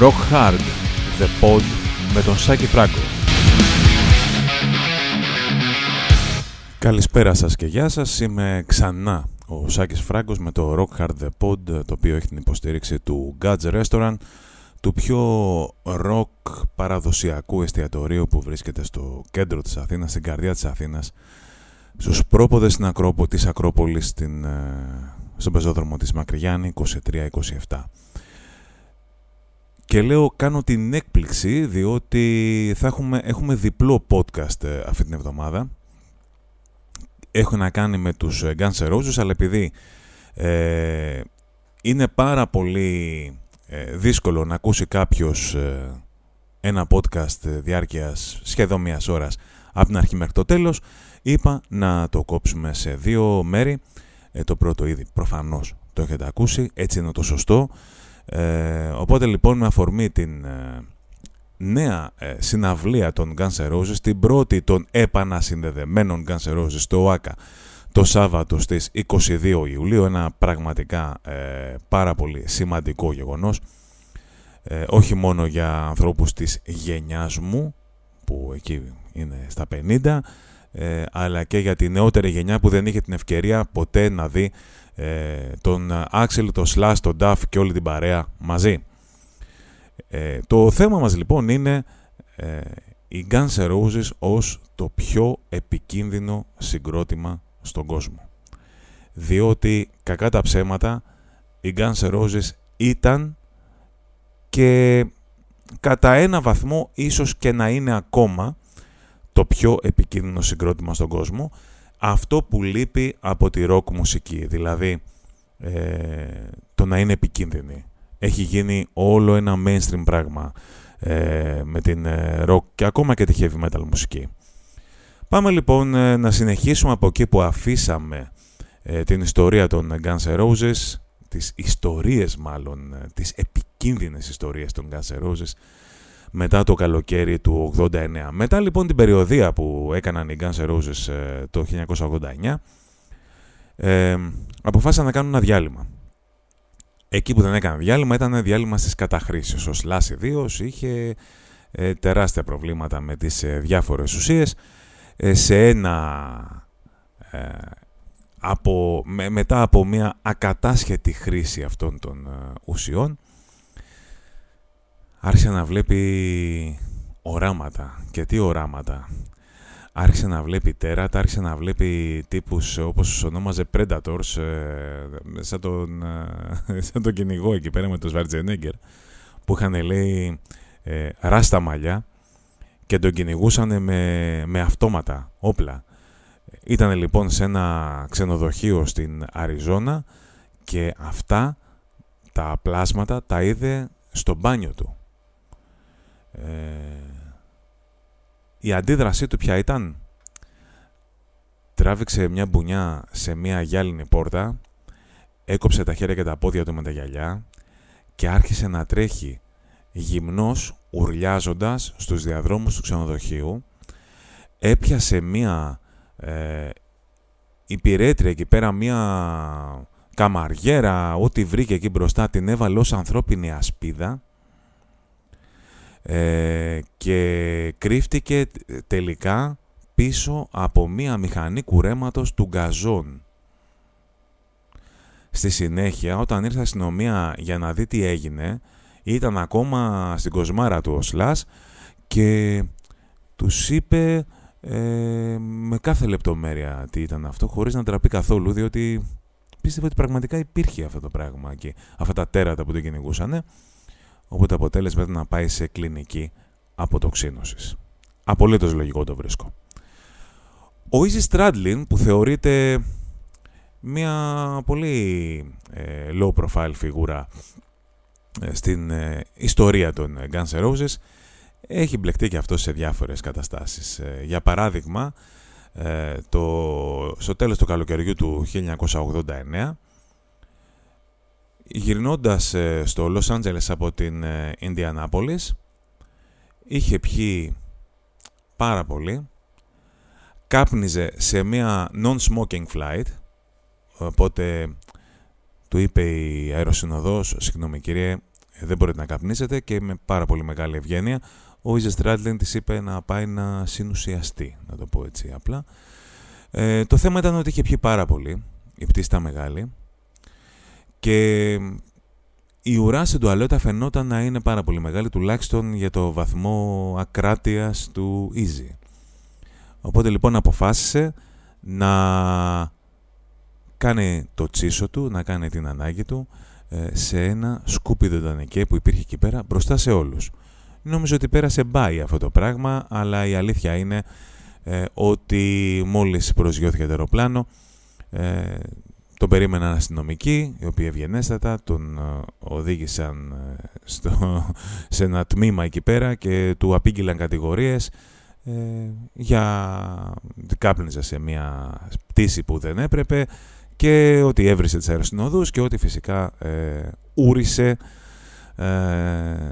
Rock Hard, The Pod με τον Σάκη Φράγκο. Καλησπέρα σας και γεια σας. Είμαι ξανά ο Σάκης Φράγκος με το Rock Hard The Pod, το οποίο έχει την υποστήριξη του Gadget Restaurant, του πιο rock παραδοσιακού εστιατορίου που βρίσκεται στο κέντρο της Αθήνας, στην καρδιά της Αθήνας, στους πρόποδες στην Ακρόπο, της Ακρόπολης, στην, ε, στον πεζόδρομο της Μακριγιάννη, 23-27. Και λέω κάνω την έκπληξη διότι θα έχουμε, έχουμε διπλό podcast ε, αυτή την εβδομάδα. Έχω να κάνει με τους ε, Guns N' Roses αλλά επειδή ε, είναι πάρα πολύ δύσκολο να ακούσει κάποιος ένα podcast διάρκειας σχεδόν μιας ώρας από την αρχή μέχρι το τέλος είπα να το κόψουμε σε δύο μέρη. το πρώτο ήδη προφανώς το έχετε ακούσει, έτσι είναι το σωστό. Ε, οπότε λοιπόν με αφορμή την ε, νέα ε, συναυλία των Guns N' Roses, την πρώτη των επανασυνδεδεμένων Guns N' Roses στο ΟΑΚΑ το Σάββατο στις 22 Ιουλίου, ένα πραγματικά πάρα πολύ σημαντικό γεγονός, όχι μόνο για ανθρώπους της γενιάς μου, που εκεί είναι στα 50, αλλά και για τη νεότερη γενιά που δεν είχε την ευκαιρία ποτέ να δει ε, τον Άξελ, τον Σλάς, τον Νταφ και όλη την παρέα μαζί. Ε, το θέμα μας λοιπόν είναι ε, οι Guns N' Roses ως το πιο επικίνδυνο συγκρότημα στον κόσμο. Διότι κακά τα ψέματα οι Guns N' Roses ήταν και κατά ένα βαθμό ίσως και να είναι ακόμα το πιο επικίνδυνο συγκρότημα στον κόσμο αυτό που λείπει από τη rock μουσική, δηλαδή ε, το να είναι επικίνδυνη. Έχει γίνει όλο ένα mainstream πράγμα ε, με την ε, rock και ακόμα και τη heavy metal μουσική. Πάμε λοιπόν να συνεχίσουμε από εκεί που αφήσαμε την ιστορία των Guns N' Roses, τις ιστορίες μάλλον, τις επικίνδυνες ιστορίες των Guns N' Roses μετά το καλοκαίρι του 89. Μετά λοιπόν την περιοδία που έκαναν οι Guns N' Roses ε, το 1989, ε, αποφάσισαν να κάνουν ένα διάλειμμα. Εκεί που δεν έκαναν διάλειμμα ήταν διάλειμμα στις καταχρήσεις. Ο Σλάση 2 είχε ε, τεράστια προβλήματα με τις ε, διάφορες ουσίες. Ε, σε ένα... Από, μετά από μια ακατάσχετη χρήση αυτών των ουσιών άρχισε να βλέπει οράματα. Και τι οράματα; Άρχισε να βλέπει τέρατα, άρχισε να βλέπει τύπους όπως τους ονόμαζε Predators, ε, σαν, τον, ε, σαν τον κυνηγό εκεί πέρα με τον Σβαρτζενέγκερ, που είχαν λέει ε, ράστα μαλλιά και τον κυνηγούσαν με, με αυτόματα, όπλα. Ήταν λοιπόν σε ένα ξενοδοχείο στην Αριζόνα και αυτά τα πλάσματα τα είδε στο μπάνιο του. Ε, η αντίδρασή του ποια ήταν; Τράβηξε μια μπουνιά σε μια γυάλινη πόρτα, έκοψε τα χέρια και τα πόδια του με τα γυαλιά και άρχισε να τρέχει γυμνός, ουρλιάζοντας στους διαδρόμους του ξενοδοχείου. Έπιασε μια ε, υπηρέτρια εκεί πέρα, μια καμαριέρα, ό,τι βρήκε εκεί μπροστά, την έβαλε ως ανθρώπινη ασπίδα ε, και κρύφτηκε τελικά πίσω από μία μηχανή κουρέματος του γκαζόν. Στη συνέχεια, όταν ήρθε η αστυνομία για να δει τι έγινε, ήταν ακόμα στην κοσμάρα του ο Σλάς και τους είπε ε, με κάθε λεπτομέρεια τι ήταν αυτό, χωρίς να τραπεί καθόλου, διότι πίστευε ότι πραγματικά υπήρχε αυτό το πράγμα και αυτά τα τέρατα που τον κυνηγούσαν όπου το αποτέλεσμα ήταν να πάει σε κλινική αποτοξίνωσης. Απολύτως λογικό το βρίσκω. Ο Easy Stradlin που θεωρείται μια πολύ ε, low profile φιγούρα ε, στην ε, ιστορία των Guns N' Roses έχει μπλεχτεί και αυτό σε διάφορες καταστάσεις. για παράδειγμα, το, στο τέλος του καλοκαιριού του 1989 γυρνώντας ε, στο Los Angeles από την Ινδιανάπολης είχε πιει πάρα πολύ κάπνιζε σε μια non-smoking flight οπότε του είπε η αεροσυνοδός «Συγγνώμη κύριε, δεν μπορείτε να καπνίσετε και με πάρα πολύ μεγάλη ευγένεια ο Ιζε Στράτλιν της είπε να πάει να συνουσιαστεί, να το πω έτσι απλά. Ε, το θέμα ήταν ότι είχε πιει πάρα πολύ, η πτήση ήταν μεγάλη και η ουρά στην τουαλέτα φαινόταν να είναι πάρα πολύ μεγάλη, τουλάχιστον για το βαθμό ακράτειας του Easy. Οπότε λοιπόν αποφάσισε να κάνει το τσίσο του, να κάνει την ανάγκη του ε, σε ένα σκούπιδο δανεικέ που υπήρχε εκεί πέρα μπροστά σε όλους. Νομίζω ότι πέρασε μπάι αυτό το πράγμα, αλλά η αλήθεια είναι ε, ότι μόλις προσγειώθηκε το αεροπλάνο ε, τον περίμεναν αστυνομικοί, οι οποίοι ευγενέστατα τον ε, οδήγησαν ε, στο, σε ένα τμήμα εκεί πέρα και του απήγγειλαν κατηγορίες ε, για ότι κάπνιζε σε μια πτήση που δεν έπρεπε και ότι έβρισε τις αεροσυνοδούς και ότι φυσικά ε, ούρισε ε,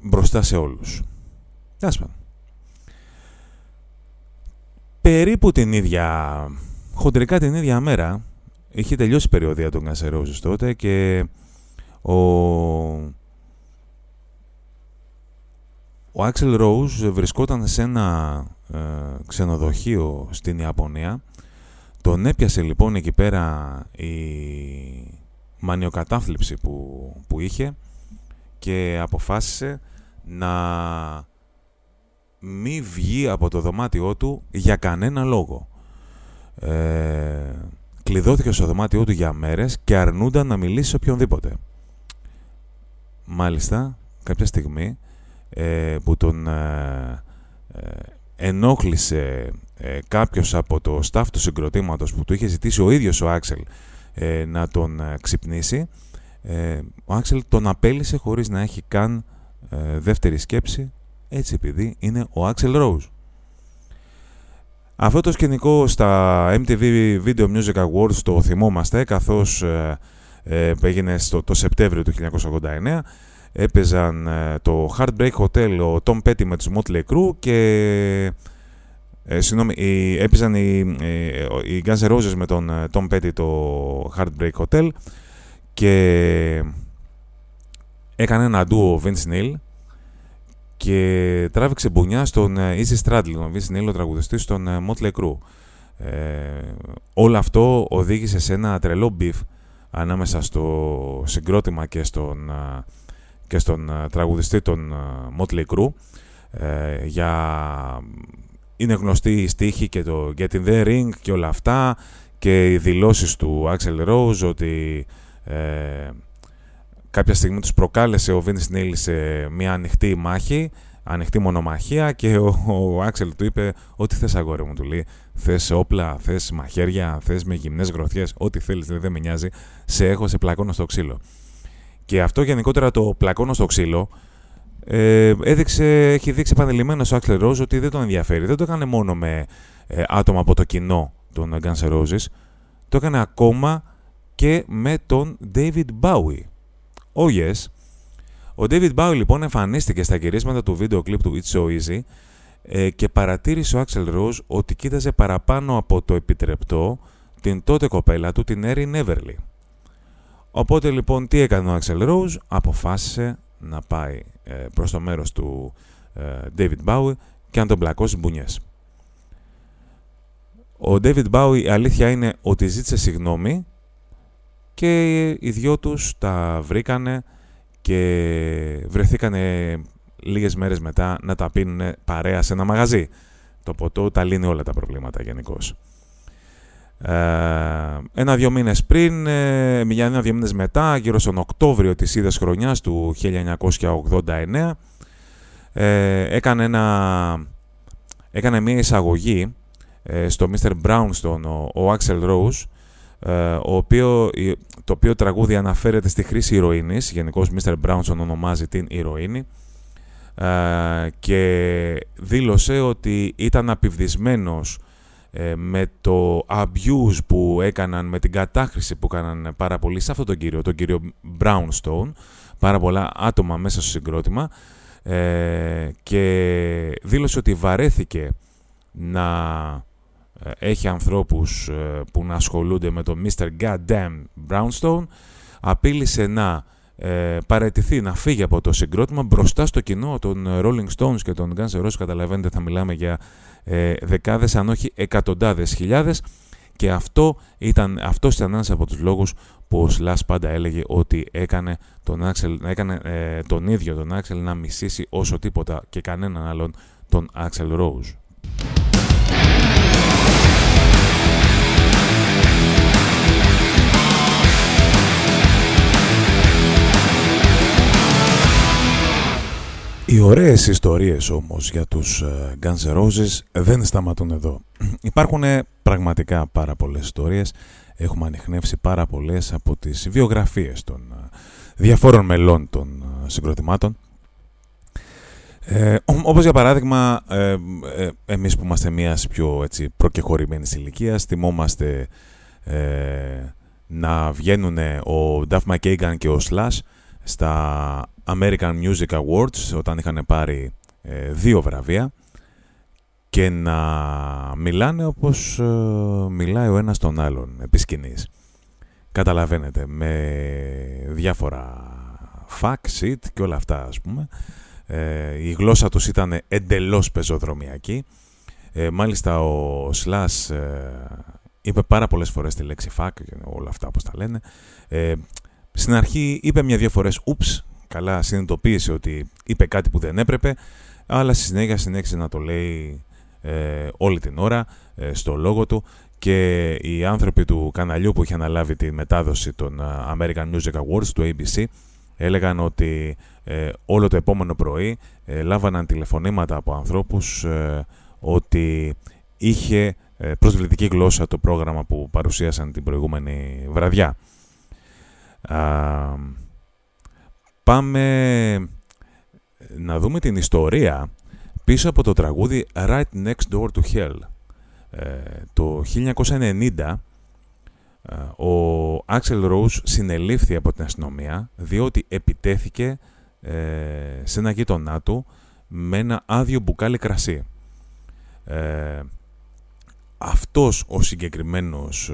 μπροστά σε όλους. Άσπα. Περίπου την ίδια, χοντρικά την ίδια μέρα, είχε τελειώσει η περιοδία των Guns τότε και ο, ο Axel Rose βρισκόταν σε ένα ε, ξενοδοχείο στην Ιαπωνία. Τον έπιασε λοιπόν εκεί πέρα η μανιοκατάθλιψη που, που είχε και αποφάσισε να μη βγει από το δωμάτιό του για κανένα λόγο. Ε, κλειδώθηκε στο δωμάτιό του για μέρες και αρνούνταν να μιλήσει σε οποιονδήποτε. Μάλιστα, κάποια στιγμή ε, που τον ε, ε ενόχλησε ε, κάποιος από το staff του συγκροτήματος που του είχε ζητήσει ο ίδιος ο Άξελ ε, να τον ξυπνήσει, ο Άξελ τον απέλησε χωρίς να έχει καν δεύτερη σκέψη, έτσι επειδή είναι ο Άξελ Rose. Αυτό το σκηνικό στα MTV Video Music Awards το θυμόμαστε καθώς ε, ε, έγινε στο, το Σεπτέμβριο του 1989 έπαιζαν ε, το Heartbreak Hotel ο Tom Petty με τους Motley Crue και ε, συγγνώμη, έπαιζαν οι, οι Guns N' Roses με τον Tom Petty το Heartbreak Hotel και έκανε ένα ντου ο Vince Neil και τράβηξε μπουνιά στον ε, Izzy Stradlin, ο Vince Neil, ο τραγουδιστής των ε, Mötley Crüe. Ε, όλο αυτό οδήγησε σε ένα τρελό beef ανάμεσα στο συγκρότημα και στον, ε, και στον τραγουδιστή των Motley Crue ε, για... είναι γνωστή η στίχη και το Get in the Ring και όλα αυτά και οι δηλώσεις του Axel Rose ότι ε, κάποια στιγμή τους προκάλεσε ο Vince Neil σε μια ανοιχτή μάχη, ανοιχτή μονομαχία και ο, Άξελ του είπε ό,τι θες αγόρι μου του λέει, θες όπλα, θες μαχαίρια, θες με γυμνές γροθιές, ό,τι θέλεις δεν με νοιάζει, σε έχω σε πλακώνω στο ξύλο. Και αυτό γενικότερα το πλακώνω στο ξύλο ε, έδειξε, έχει δείξει επανειλημμένο ο Άξελ Rose ότι δεν τον ενδιαφέρει. Δεν το έκανε μόνο με ε, άτομα από το κοινό των Guns N' Roses, το έκανε ακόμα και με τον David Bowie Oh yes. Ο David Bowie λοιπόν εμφανίστηκε στα γυρίσματα του βίντεο κλιπ του It's So Easy ε, και παρατήρησε ο Axel Rose ότι κοίταζε παραπάνω από το επιτρεπτό την τότε κοπέλα του, την Erin Everly. Οπότε λοιπόν τι έκανε ο Axel Rose, αποφάσισε να πάει ε, προς το μέρος του ε, David Bowie και να τον πλακώσει μπουνιές. Ο David Bowie η αλήθεια είναι ότι ζήτησε συγγνώμη και οι δυο τους τα βρήκανε και βρεθήκανε λίγες μέρες μετά να τα πίνουν παρέα σε ένα μαγαζί. Το ποτό τα λύνει όλα τα προβλήματα γενικώς. Ε, ένα-δυο μήνες πριν, ε, για ένα-δυο μήνες μετά, γύρω στον Οκτώβριο της ίδιας χρονιάς του 1989, ε, έκανε, ένα, έκανε μια εισαγωγή ε, στο Mr. Brownstone ο, ο Axel Rose ε, ο οποίο, το οποίο τραγούδι αναφέρεται στη χρήση ηρωίνης, γενικώς Mr. Brownson ονομάζει την ηρωίνη, ε, και δήλωσε ότι ήταν απειβδισμένος ε, με το abuse που έκαναν, με την κατάχρηση που έκαναν πάρα πολύ σε αυτόν τον κύριο, τον κύριο Brownstone, πάρα πολλά άτομα μέσα στο συγκρότημα. Και δήλωσε ότι βαρέθηκε να ε, έχει ανθρώπους ε, που να ασχολούνται με το Mr. Goddamn Brownstone, απείλησε να ε, παραιτηθεί να φύγει από το συγκρότημα μπροστά στο κοινό των Rolling Stones και των Guns N' Roses καταλαβαίνετε θα μιλάμε για ε, δεκάδες αν όχι εκατοντάδες χιλιάδες και αυτό ήταν, αυτός ήταν ένας από τους λόγους που ο Σλάς πάντα έλεγε ότι έκανε τον, Axel, έκανε, ε, τον ίδιο τον Άξελ να μισήσει όσο τίποτα και κανέναν άλλον τον Axel Rose. Οι ωραίες ιστορίες όμως για τους ε, Guns N' Roses δεν σταματούν εδώ. Υπάρχουν πραγματικά πάρα πολλές ιστορίες. Έχουμε ανοιχνεύσει πάρα πολλές από τις βιογραφίες των ε, διαφόρων μελών των ε, συγκροτημάτων. Ε, όπως για παράδειγμα, ε, εμείς που είμαστε μιας πιο έτσι, προκεχωρημένης ηλικίας, θυμόμαστε να βγαίνουν ο Duff McKagan και ο Slash στα American Music Awards όταν είχαν πάρει ε, δύο βραβεία και να μιλάνε όπως ε, μιλάει ο ένας τον άλλον επί σκηνής. Καταλαβαίνετε, με διάφορα fuck, shit και όλα αυτά ας πούμε. Ε, η γλώσσα τους ήταν εντελώς πεζοδρομιακή. μάλιστα ο Slash είπε πάρα πολλές φορές τη λέξη fuck και όλα αυτά όπως τα λένε. στην αρχή είπε μια-δυο φορές oops καλά συνειδητοποίησε ότι είπε κάτι που δεν έπρεπε, αλλά στη συνέχεια συνέχισε να το λέει ε, όλη την ώρα ε, στο λόγο του και οι άνθρωποι του καναλιού που είχε αναλάβει τη μετάδοση των ε, American Music Awards του ABC έλεγαν ότι όλο το επόμενο πρωί λάβαναν τηλεφωνήματα από ανθρώπους ότι είχε προσβλητική γλώσσα το πρόγραμμα που παρουσίασαν την προηγούμενη βραδιά. Πάμε να δούμε την ιστορία πίσω από το τραγούδι Right Next Door to Hell. Ε, το 1990 ε, ο Axel Rose συνελήφθη από την αστυνομία διότι επιτέθηκε ε, σε ένα γείτονά του με ένα άδειο μπουκάλι κρασί. Ε, αυτός ο συγκεκριμένος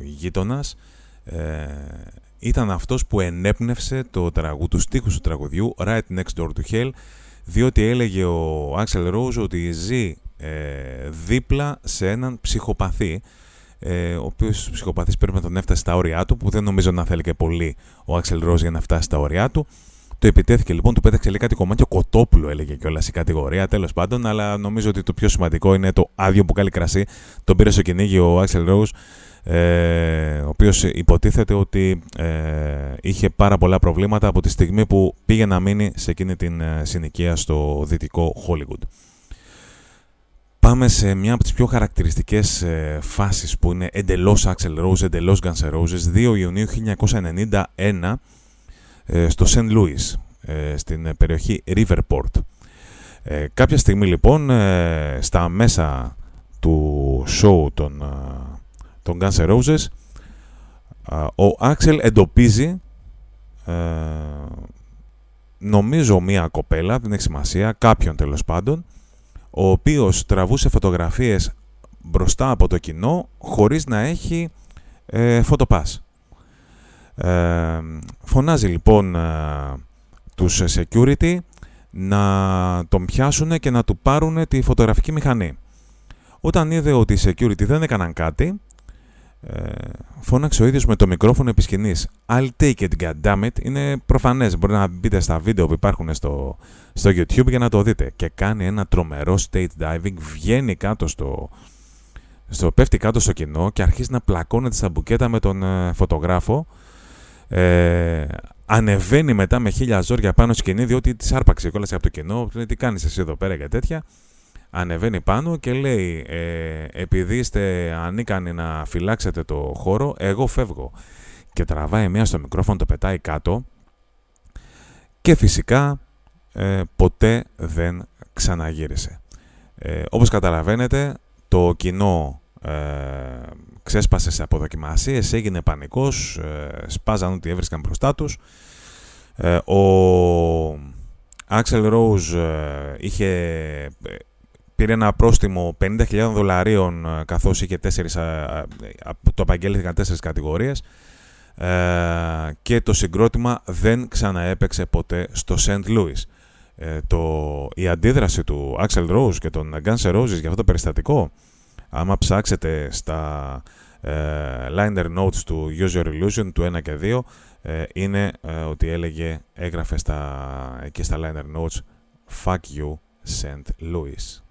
γείτονας ήταν αυτός που ενέπνευσε το τραγού, τους στίχους του τραγουδιού Right Next Door to Hell διότι έλεγε ο Axel Rose ότι ζει ε, δίπλα σε έναν ψυχοπαθή ε, ο οποίος ψυχοπαθής πρέπει να τον έφτασε στα όρια του που δεν νομίζω να θέλει και πολύ ο Axel Rose για να φτάσει στα όρια του το επιτέθηκε λοιπόν, του πέταξε λέει κάτι κομμάτι, ο κοτόπουλο έλεγε κιόλας η κατηγορία, τέλος πάντων. Αλλά νομίζω ότι το πιο σημαντικό είναι το άδειο που κάνει κρασί. Τον πήρε στο κυνήγι ο Axel Rose ε, ο οποίος υποτίθεται ότι ε, είχε πάρα πολλά προβλήματα από τη στιγμή που πήγε να μείνει σε εκείνη την ε, συνοικία στο δυτικό Hollywood. Πάμε σε μια από τις πιο χαρακτηριστικές ε, φάσεις που είναι εντελώς Axel Rose, εντελώς Guns N' Roses, 2 Ιουνίου 1991 ε, στο St. Louis, στην περιοχή Riverport. κάποια στιγμή λοιπόν, στα μέσα του show των των Guns N' Roses ο Άξελ εντοπίζει ε, νομίζω μία κοπέλα, δεν έχει σημασία, κάποιον τέλος πάντων ο οποίος τραβούσε φωτογραφίες μπροστά από το κοινό χωρίς να έχει ε, φωτοπάς. Ε, φωνάζει λοιπόν ε, τους security να τον πιάσουν και να του πάρουν τη φωτογραφική μηχανή. Όταν είδε ότι οι security δεν έκαναν κάτι, ε, φώναξε ο ίδιος με το μικρόφωνο επί σκηνής. I'll take it, goddammit. Είναι προφανές. Μπορεί να μπείτε στα βίντεο που υπάρχουν στο, στο YouTube για να το δείτε. Και κάνει ένα τρομερό stage diving, βγαίνει κάτω στο, στο πέφτει κάτω στο κοινό και αρχίζει να πλακώνεται στα μπουκέτα με τον ε, φωτογράφο. Ε, ανεβαίνει μετά με χίλια ζόρια πάνω σκηνή διότι τη άρπαξε κιόλας από το κοινό. Τι κάνεις εσύ εδώ πέρα και τέτοια ανεβαίνει πάνω και λέει ε, επειδή είστε ανίκανοι να φυλάξετε το χώρο, εγώ φεύγω. Και τραβάει μία στο μικρόφωνο, το πετάει κάτω και φυσικά ε, ποτέ δεν ξαναγύρισε. Ε, όπως καταλαβαίνετε, το κοινό ε, ξέσπασε σε αποδοκιμασίες, έγινε πανικός, ε, σπάζαν ό,τι έβρισκαν μπροστά τους. Ε, ο Άξελ Ρόουζ είχε πήρε ένα πρόστιμο 50.000 δολαρίων ε, καθώς είχε τέσσερις, το απαγγέλθηκαν τέσσερις κατηγορίες. ε, και το συγκρότημα δεν ξαναέπαιξε ποτέ στο St. Louis. Ε, το, η αντίδραση του Axel Rose και των Guns N' Roses για αυτό το περιστατικό, άμα ψάξετε στα ε, liner notes του Use Your Illusion του 1 και 2, ε, είναι ότι έλεγε, έγραφε στα, εκεί στα liner notes «Fuck you, St. Louis».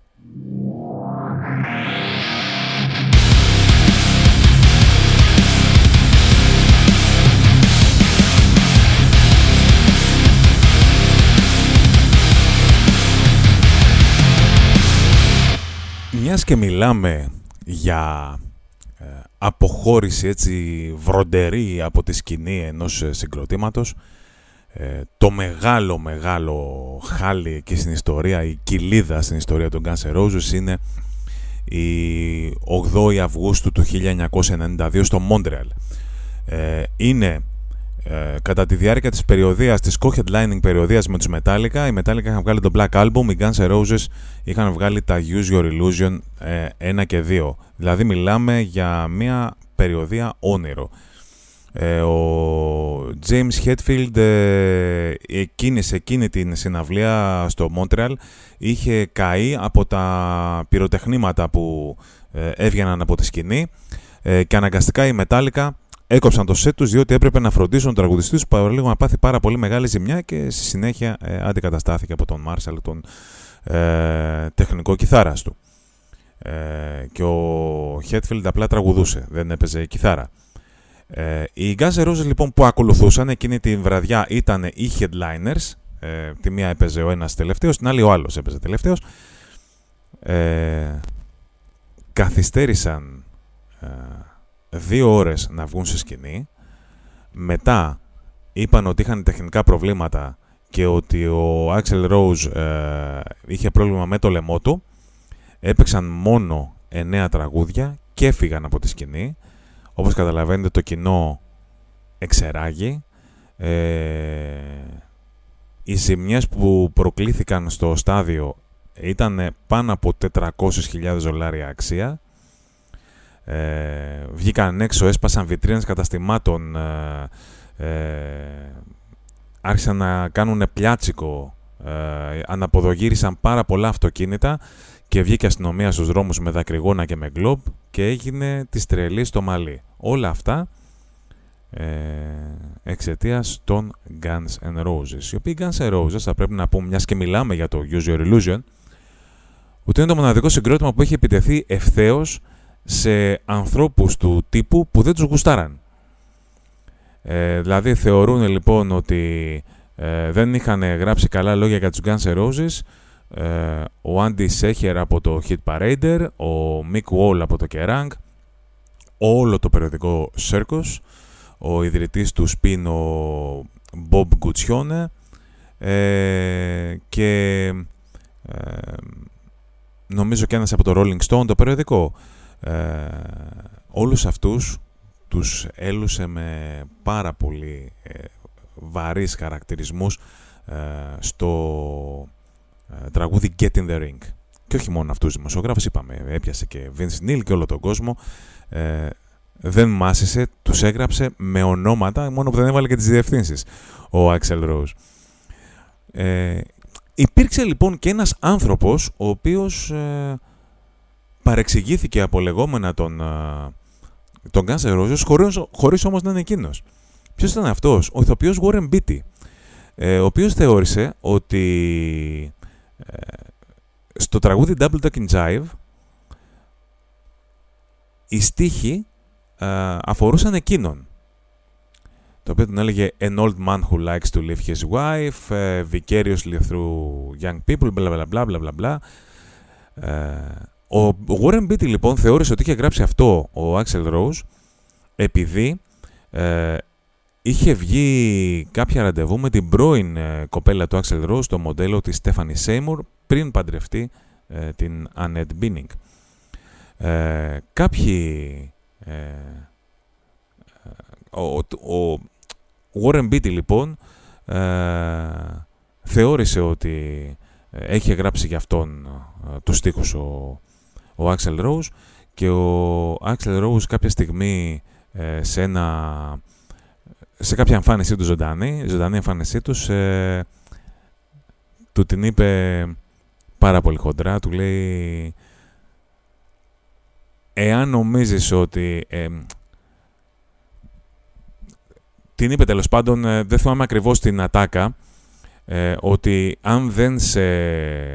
Μιας και μιλάμε για ε, αποχώρηση έτσι βροντερή από τη σκηνή ενός ε, συγκροτήματος ε, το μεγάλο μεγάλο χάλι εκεί στην ιστορία η κοιλίδα στην ιστορία των Guns N' Roses είναι η 8η Αυγούστου του 1992 στο Μόντρεαλ είναι ε, κατά τη διάρκεια της περιοδίας, της co-headlining περιοδίας με τους Metallica, οι Metallica είχαν βγάλει το Black Album, οι Guns N' Roses είχαν βγάλει τα Use Your Illusion ε, 1 και 2. Δηλαδή μιλάμε για μια περιοδία όνειρο. Ε, ο James Hetfield ε, εκείνη, σε εκείνη την συναυλία στο Montreal είχε καεί από τα πυροτεχνήματα που ε, έβγαιναν από τη σκηνή ε, και αναγκαστικά η Metallica έκοψαν το σετ τους διότι έπρεπε να φροντίσουν τον τραγουδιστή τους παρόλο να πάθει πάρα πολύ μεγάλη ζημιά και στη συνέχεια ε, αντικαταστάθηκε από τον Μάρσαλ, τον ε, τεχνικό κιθάρας του. Ε, και ο Χέτφιλντ απλά τραγουδούσε, δεν έπαιζε κιθάρα. Ε, οι Guns N' Roses λοιπόν που ακολουθούσαν εκείνη τη βραδιά ήταν οι headliners, ε, τη μία έπαιζε ο ένας τελευταίος, την άλλη ο άλλος έπαιζε τελευταίος. Ε, καθυστέρησαν ε, δύο ώρες να βγουν σε σκηνή. Μετά είπαν ότι είχαν τεχνικά προβλήματα και ότι ο Axel Rose ε, είχε πρόβλημα με το λαιμό του. Έπαιξαν μόνο εννέα τραγούδια και έφυγαν από τη σκηνή. Όπως καταλαβαίνετε το κοινό εξεράγει. Ε, οι ζημιές που προκλήθηκαν στο στάδιο ήταν πάνω από 400.000 δολάρια αξία ε, βγήκαν έξω, έσπασαν βιτρίνες καταστημάτων, ε, ε, άρχισαν να κάνουν πλιάτσικο, ε, αναποδογύρισαν πάρα πολλά αυτοκίνητα και βγήκε αστυνομία στους δρόμους με δακρυγόνα και με γκλόμπ και έγινε τη τρελή στο μαλλί. Όλα αυτά ε, εξαιτίας των Guns N' Roses. Οι οποίοι Guns N' Roses θα πρέπει να πούμε, μιας και μιλάμε για το Use Your Illusion, ότι είναι το μοναδικό συγκρότημα που έχει επιτεθεί ευθέως σε ανθρώπους του τύπου που δεν τους γουστάραν. Ε, δηλαδή θεωρούν λοιπόν ότι ε, δεν είχαν γράψει καλά λόγια για τους Guns N' Roses ε, ο Andy Secher από το Hit Parader, ο Mick Wall από το Kerrang, όλο το περιοδικό Circus, ο ιδρυτής του Spin ο Bob Guccione ε, και ε, νομίζω και ένας από το Rolling Stone το περιοδικό. Ε, όλους αυτούς τους έλουσε με πάρα πολύ ε, βαρύς χαρακτηρισμούς ε, στο ε, τραγούδι Get in the Ring. Και όχι μόνο αυτούς τους δημοσιογράφους, είπαμε, έπιασε και Vince Neil και όλο τον κόσμο. Ε, δεν μάσησε, τους έγραψε με ονόματα, μόνο που δεν έβαλε και τις διευθύνσεις, ο Axel Rose. Ε, υπήρξε λοιπόν και ένας άνθρωπος, ο οποίος παρεξηγήθηκε από λεγόμενα τον, τον Guns N' Roses χωρίς, χωρίς όμως να είναι εκείνος. Ποιος ήταν αυτός; Ο ηθοποιός Warren Beatty, ε, ο οποίος θεώρησε ότι ε, στο τραγούδι Double Duck Jive οι στίχοι ε, αφορούσαν εκείνον. Το οποίο τον έλεγε An old man who likes to live his wife, uh, vicariously through young people, bla bla bla bla bla. Ο Warren Beatty λοιπόν θεώρησε ότι είχε γράψει αυτό ο Axel Rose επειδή ε, είχε βγει κάποια ραντεβού με την πρώην ε, κοπέλα του Axel Rose, το μοντέλο της Stephanie Seymour, πριν παντρευτεί ε, την Annette Bening. Ε, κάποιοι... ο, ο Warren Beatty λοιπόν θεώρησε ότι έχει γράψει για αυτόν το στίχους ο, ο Axel Rose και ο Axel Rose κάποια στιγμή ε, σε ένα σε κάποια εμφάνισή του ζωντανή, ζωντανή εμφάνισή τους, ε, του την είπε πάρα πολύ χοντρά, του λέει εάν νομίζεις ότι ε, την είπε τέλος πάντων, ε, δεν θυμάμαι ακριβώς την ατάκα, ε, ότι αν δεν, σε,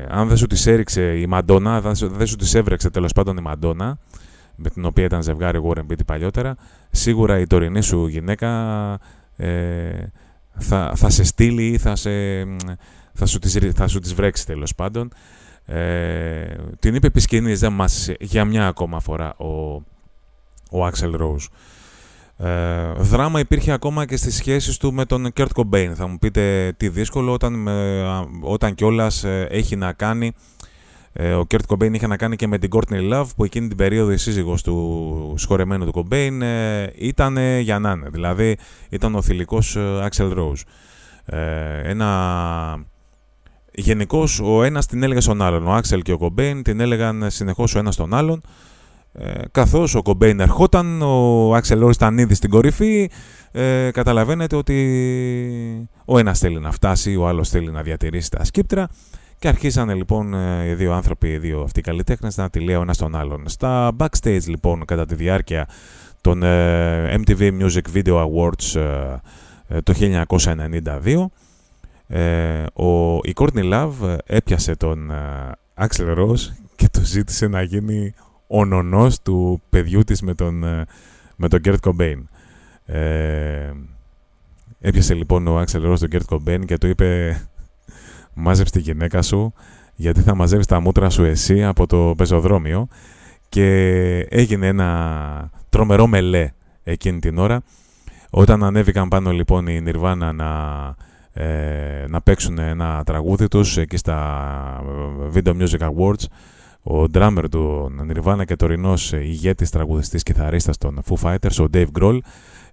αν δεν σου τις έριξε η Μαντόνα, δεν, δεν σου τις έβρεξε τέλος πάντων η Μαντόνα, με την οποία ήταν ζευγάρι Warren Beatty παλιότερα, σίγουρα η τωρινή σου γυναίκα ε, θα, θα σε στείλει ή θα, σε, θα, σου τις, θα σου τις βρέξει τέλος πάντων. Ε, την είπε επί δεν μας, για μια ακόμα φορά ο, ο Axel Rose. Ε, δράμα υπήρχε ακόμα και στις σχέσεις του με τον Kurt Cobain. Θα μου πείτε τι δύσκολο όταν, όταν κιόλας ε, έχει να κάνει ε, ο Kurt Cobain είχε να κάνει και με την Courtney Love που εκείνη την περίοδο η σύζυγος του σχορεμένου του Cobain ε, ήταν για να είναι. Δηλαδή ήταν ο θηλυκός ε, Axel Rose. Ε, ένα... Γενικώς ο ένας την έλεγε στον άλλον. Ο Axel και ο Cobain την έλεγαν συνεχώς ο ένας τον άλλον. Ε, καθώς ο Cobain ερχόταν, ο Axel Rose ήταν ήδη στην κορυφή, ε, καταλαβαίνετε ότι ο ένας θέλει να φτάσει, ο άλλος θέλει να διατηρήσει τα σκύπτρα και αρχίσανε λοιπόν ε, οι δύο άνθρωποι, οι δύο αυτοί καλλιτέχνες να τη λέω ένας τον άλλον. Στα backstage λοιπόν κατά τη διάρκεια των ε, MTV Music Video Awards ε, το 1992 ο, η Courtney Love έπιασε τον Axel Rose και του ζήτησε να γίνει ο νονός του παιδιού της με τον, με τον Kurt Cobain. έπιασε λοιπόν ο Axel Rose τον Kurt Cobain και του είπε μάζεψε τη γυναίκα σου γιατί θα μαζεύεις τα μούτρα σου εσύ από το πεζοδρόμιο. Και έγινε ένα τρομερό μελέ εκείνη την ώρα. Όταν ανέβηκαν πάνω λοιπόν οι Nirvana να, ε, να παίξουν ένα τραγούδι τους εκεί στα Video Music Awards ο drummer του Nirvana και τωρινός ηγέτης τραγουδιστής κιθαρίστας των Foo Fighters, ο Dave Grohl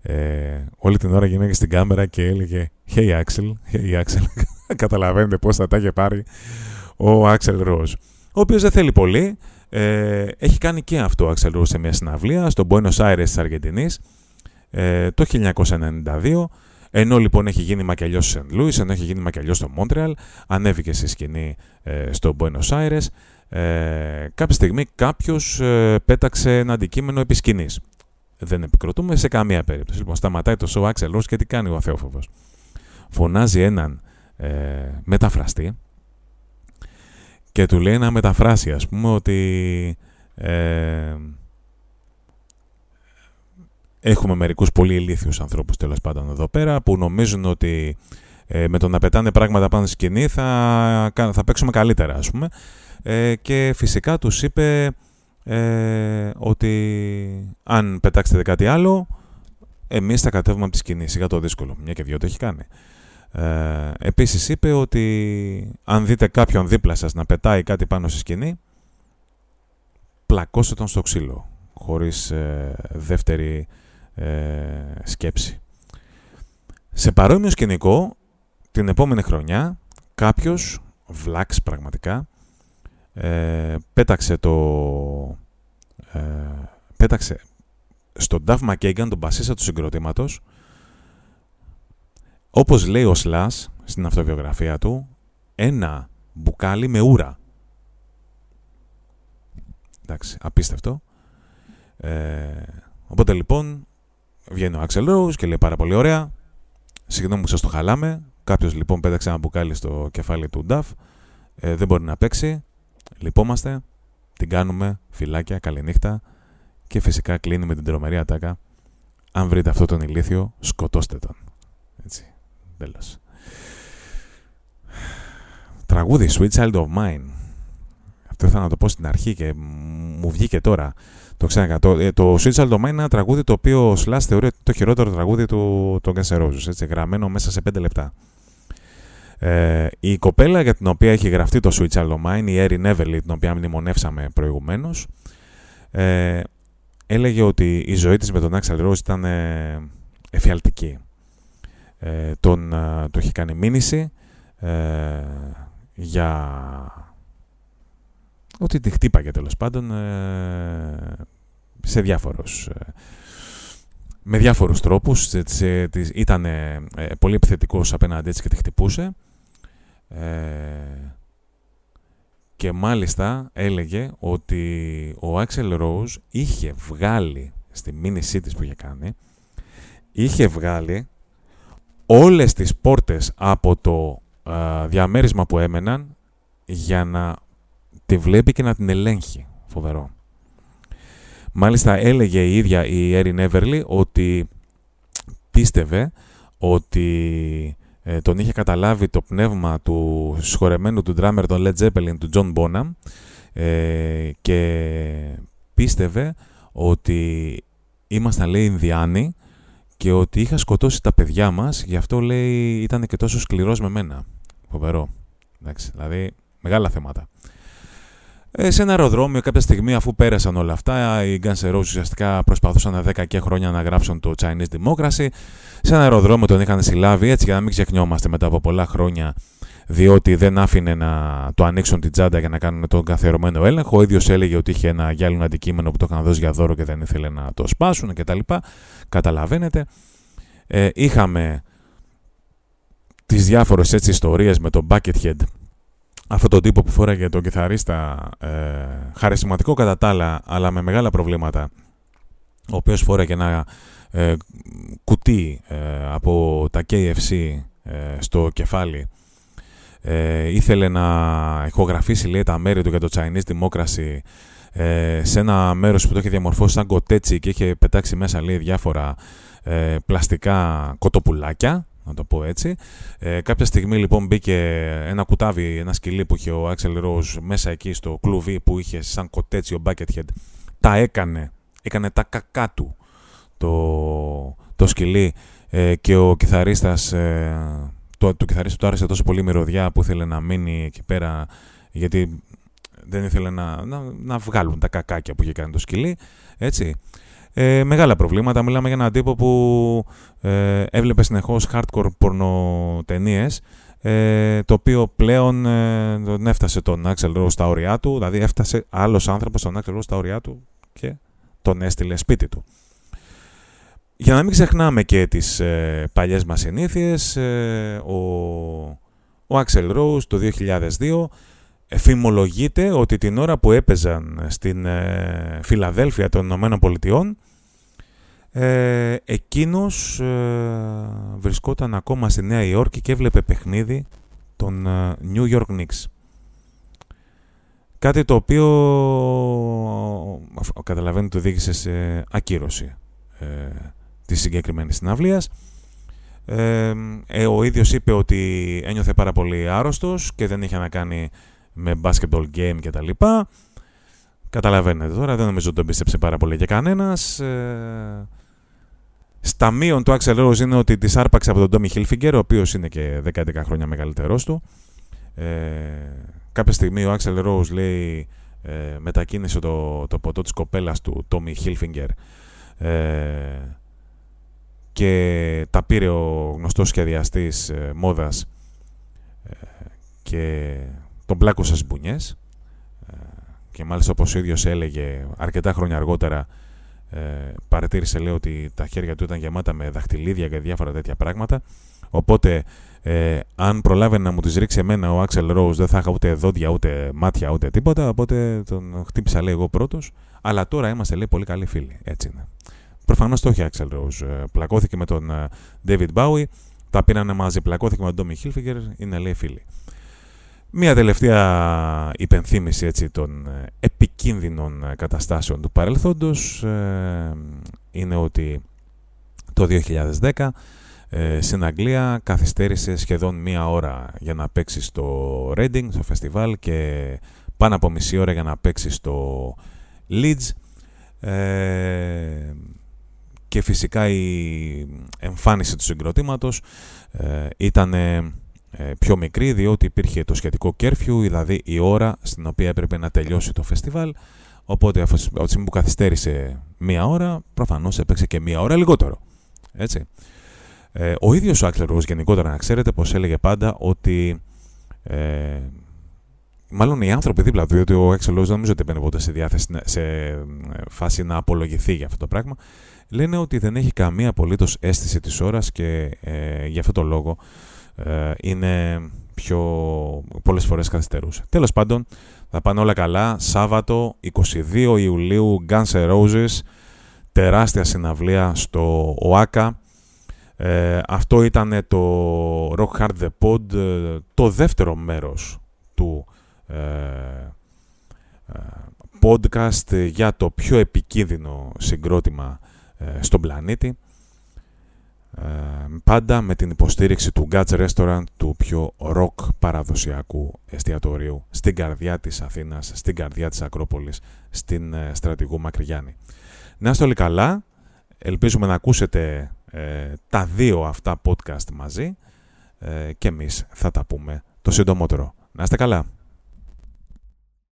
ε, όλη την ώρα γινέται στην κάμερα και έλεγε Hey Axel, hey Axel Καταλαβαίνετε πώς θα τα είχε πάρει ο Άξελ Ροζ. Ο οποίος δεν θέλει πολύ. Ε, έχει κάνει και αυτό ο Άξελ Ροζ σε μια συναυλία στο Buenos Aires της Αργεντινής ε, το 1992. Ενώ λοιπόν έχει γίνει μακελιός στο Σεντ Λούις, ενώ έχει γίνει μακελιός στο Μόντρεαλ, ανέβηκε στη σκηνή ε, στο Buenos Aires. Ε, κάποια στιγμή κάποιος ε, πέταξε ένα αντικείμενο επί σκηνής. Δεν επικροτούμε σε καμία περίπτωση. Λοιπόν, σταματάει το show Axel Rose και τι κάνει ο Αθεόφοβος. Φωνάζει έναν ε, μεταφραστή και του λέει να μεταφράσει ας πούμε ότι ε, έχουμε μερικούς πολύ ηλίθιους ανθρώπους τέλος πάντων εδώ πέρα που νομίζουν ότι ε, με το να πετάνε πράγματα πάνω στη σκηνή θα, θα παίξουμε καλύτερα ας πούμε ε, και φυσικά τους είπε ε, ότι αν πετάξετε κάτι άλλο εμείς θα κατέβουμε από τη σκηνή. Σιγά το δύσκολο. Μια και δυο το έχει κάνει. Ε, επίσης είπε ότι αν δείτε κάποιον δίπλα σας να πετάει κάτι πάνω στη σκηνή, πλακώστε τον στο ξύλο, χωρίς ε, δεύτερη ε, σκέψη. Σε παρόμοιο σκηνικό, την επόμενη χρονιά, κάποιος, βλάξ πραγματικά, ε, πέταξε το... πέταξε στον Duff McKagan, τον μπασίστα του συγκροτήματος, όπως λέει ο Σλάς στην αυτοβιογραφία του, ένα μπουκάλι με ούρα. Εντάξει, απίστευτο. Ε, οπότε λοιπόν βγαίνει ο Άξελ Rose και λέει πάρα πολύ ωραία. Συγγνώμη που σας το χαλάμε. Κάποιος λοιπόν πέταξε ένα μπουκάλι στο κεφάλι του Νταφ. Ε, δεν μπορεί να παίξει. Λυπόμαστε. Την κάνουμε. Φυλάκια. Καληνύχτα. Και φυσικά κλείνει με την τρομερή ατάκα. Αν βρείτε αυτό τον ηλίθιο, σκοτώστε τον. Έτσι. Τέλος. Τραγούδι Sweet Child of Mine. Αυτό ήθελα να το πω στην αρχή και μου βγήκε τώρα. Το ξέχασα. Το, ε, το Sweet Child of Mine είναι ένα τραγούδι το οποίο ο Slash θεωρεί το χειρότερο τραγούδι του των Guns N' Roses, έτσι, γραμμένο μέσα σε 5 λεπτά. Ε, η κοπέλα για την οποία έχει γραφτεί το Sweet Child of Mine, η Erin Everly, την οποία μνημονεύσαμε προηγουμένως, ε, έλεγε ότι η ζωή της με τον Axel Rose ήταν ε, εφιαλτική ε, τον, ε, το έχει κάνει μήνυση ε, για ότι τη χτύπαγε τέλος πάντων ε, σε διάφορους με διάφορους τρόπους. Ήταν ε, πολύ επιθετικός απέναντι έτσι και τη χτυπούσε. Και μάλιστα έλεγε ότι ο Άξελ Ρόουζ είχε βγάλει στη μήνυσή της που είχε κάνει είχε βγάλει όλες τις πόρτες από το διαμέρισμα που έμεναν για να τη βλέπει και να την ελέγχει. Φοβερό. Μάλιστα έλεγε η ίδια η Έριν Εύερλι ότι πίστευε ότι ε, τον είχε καταλάβει το πνεύμα του σχορεμένου του ντράμερ των Led Zeppelin του John Bonham ε, και πίστευε ότι ήμασταν λέει Ινδιάνοι και ότι είχα σκοτώσει τα παιδιά μας, γι' αυτό λέει ήταν και τόσο σκληρός με μένα. Φοβερό. Εντάξει, δηλαδή μεγάλα θέματα. Ε, σε ένα αεροδρόμιο κάποια στιγμή αφού πέρασαν όλα αυτά οι Guns N' Roses ουσιαστικά προσπαθούσαν 10 και χρόνια να γράψουν το Chinese Democracy σε ένα αεροδρόμιο τον είχαν συλλάβει έτσι για να μην ξεχνιόμαστε μετά από πολλά χρόνια διότι δεν άφηνε να το ανοίξουν την τσάντα για να κάνουν τον καθιερωμένο έλεγχο. Ο ίδιος έλεγε ότι είχε ένα γυάλινο αντικείμενο που το είχαν δώσει για δώρο και δεν ήθελε να το σπάσουν κτλ. Καταλαβαίνετε. Ε, είχαμε τις διάφορες έτσι ιστορίες με τον Buckethead αυτό τον τύπο που φόραγε τον κιθαρίστα ε, χαρισματικό κατά τα άλλα αλλά με μεγάλα προβλήματα ο οποίος φόραγε ένα ε, κουτί ε, από τα KFC ε, στο κεφάλι. Ε, ήθελε να ηχογραφήσει λέει, τα μέρη του για το Chinese Democracy ε, σε ένα μέρος που το είχε διαμορφώσει σαν κοτέτσι και είχε πετάξει μέσα λέει, διάφορα ε, πλαστικά κοτοπουλάκια να το πω έτσι. Ε, κάποια στιγμή λοιπόν μπήκε ένα κουτάβι, ένα σκυλί που είχε ο Άξελ Ροζ μέσα εκεί στο κλουβί που είχε σαν κοτέτσι ο Buckethead. Τα έκανε, έκανε τα κακά του το, το σκυλί ε, και ο κιθαρίστας ε, το, το κιθαρίστα του άρεσε τόσο πολύ μυρωδιά που ήθελε να μείνει εκεί πέρα γιατί δεν ήθελε να, να, να βγάλουν τα κακάκια που είχε κάνει το σκυλί. Έτσι. Ε, μεγάλα προβλήματα. Μιλάμε για έναν τύπο που ε, έβλεπε συνεχώς hardcore πορνοτενίες ε, το οποίο πλέον ε, τον έφτασε τον Axel Rose στα όρια του, δηλαδή έφτασε άλλος άνθρωπος τον Axel Rose στα όρια του και τον έστειλε σπίτι του. Για να μην ξεχνάμε και τις ε, παλιές μας συνήθειες, ε, ο, ο Axel Rose το 2002 εφημολογείται ότι την ώρα που έπαιζαν στην ε, Φιλαδέλφια των Ηνωμένων Πολιτειών ε, εκείνος ε, βρισκόταν ακόμα στη Νέα Υόρκη και έβλεπε παιχνίδι των ε, New York Knicks. Κάτι το οποίο καταλαβαίνετε το οδήγησε σε ακύρωση ε, της συγκεκριμένης συναυλίας. Ε, ο ίδιος είπε ότι ένιωθε πάρα πολύ άρρωστος και δεν είχε να κάνει με basketball game και τα λοιπά. Καταλαβαίνετε τώρα, δεν νομίζω ότι τον πίστεψε πάρα πολύ και κανένας. Ε, στα μείον του Axel Rose είναι ότι της άρπαξε από τον Tommy Hilfiger, ο οποίος είναι και 10-11 χρόνια μεγαλύτερός του. Ε, κάποια στιγμή ο Axel Rose λέει ε, μετακίνησε το, το ποτό της κοπέλας του Tommy Hilfiger ε, και τα πήρε ο γνωστός σχεδιαστής ε, μόδας ε, και τον πλάκωσε στις μπουνιές. Ε, και μάλιστα όπως ο ίδιος έλεγε αρκετά χρόνια αργότερα ε, παρατήρησε λέει ότι τα χέρια του ήταν γεμάτα με δαχτυλίδια και διάφορα τέτοια πράγματα. Οπότε ε, αν προλάβαινε να μου τις ρίξει εμένα ο Άξελ Ρόουζ δεν θα είχα ούτε δόντια ούτε μάτια ούτε τίποτα. Οπότε τον χτύπησα λέει εγώ πρώτος. Αλλά τώρα είμαστε λέει πολύ καλοί φίλοι. Έτσι είναι. Προφανώς το έχει Άξελ Ρόουζ. Πλακώθηκε με τον David Bowie, τα πήρανε μαζί. Πλακώθηκε με τον Ντόμι Χίλφιγκερ, είναι λέει φίλοι. Μία τελευταία υπενθύμηση έτσι, των ε, επικίνδυνων ε, καταστάσεων του παρελθόντος. Ε, είναι ότι το 2010 στην Αγγλία καθυστέρησε σχεδόν μία ώρα για να παίξει στο Reading, στο φεστιβάλ και πάνω από μισή ώρα για να παίξει στο Leeds. Και φυσικά η εμφάνιση του συγκροτήματος ήταν ε, πιο μικρή διότι υπήρχε το σχετικό κέρφιου, δηλαδή η ώρα στην οποία έπρεπε να τελειώσει το φεστιβάλ. Οπότε από τη στιγμή που καθυστέρησε μία ώρα, προφανώς έπαιξε και μία ώρα λιγότερο. Έτσι. Ε, ο ίδιος ο Άξελ γενικότερα να ξέρετε πως έλεγε πάντα ότι ε, μάλλον οι άνθρωποι δίπλα του, διότι ο Άξελ δεν νομίζω ότι έπαιρνε ποτέ σε, διάθεση, σε ε, φάση να απολογηθεί για αυτό το πράγμα, λένε ότι δεν έχει καμία απολύτως αίσθηση της ώρας και ε, γι' αυτό το λόγο ε, είναι πιο πολλές φορές καθυστερούσε. Τέλος πάντων, θα πάνε όλα καλά. Σάββατο 22 Ιουλίου Guns N' Roses, τεράστια συναυλία στο ΟΑΚΑ. Ε, αυτό ήταν το Rock Hard The Pod, ε, το δεύτερο μέρος του ε, podcast για το πιο επικίνδυνο συγκρότημα στον πλανήτη. Πάντα με την υποστήριξη του Guts Restaurant, του πιο rock παραδοσιακού εστιατορίου στην καρδιά της Αθήνας, στην καρδιά της Ακρόπολης, στην στρατηγού Μακρυγιάννη. Να είστε όλοι καλά, ελπίζουμε να ακούσετε ε, τα δύο αυτά podcast μαζί ε, και εμείς θα τα πούμε το συντομότερο. Να είστε καλά.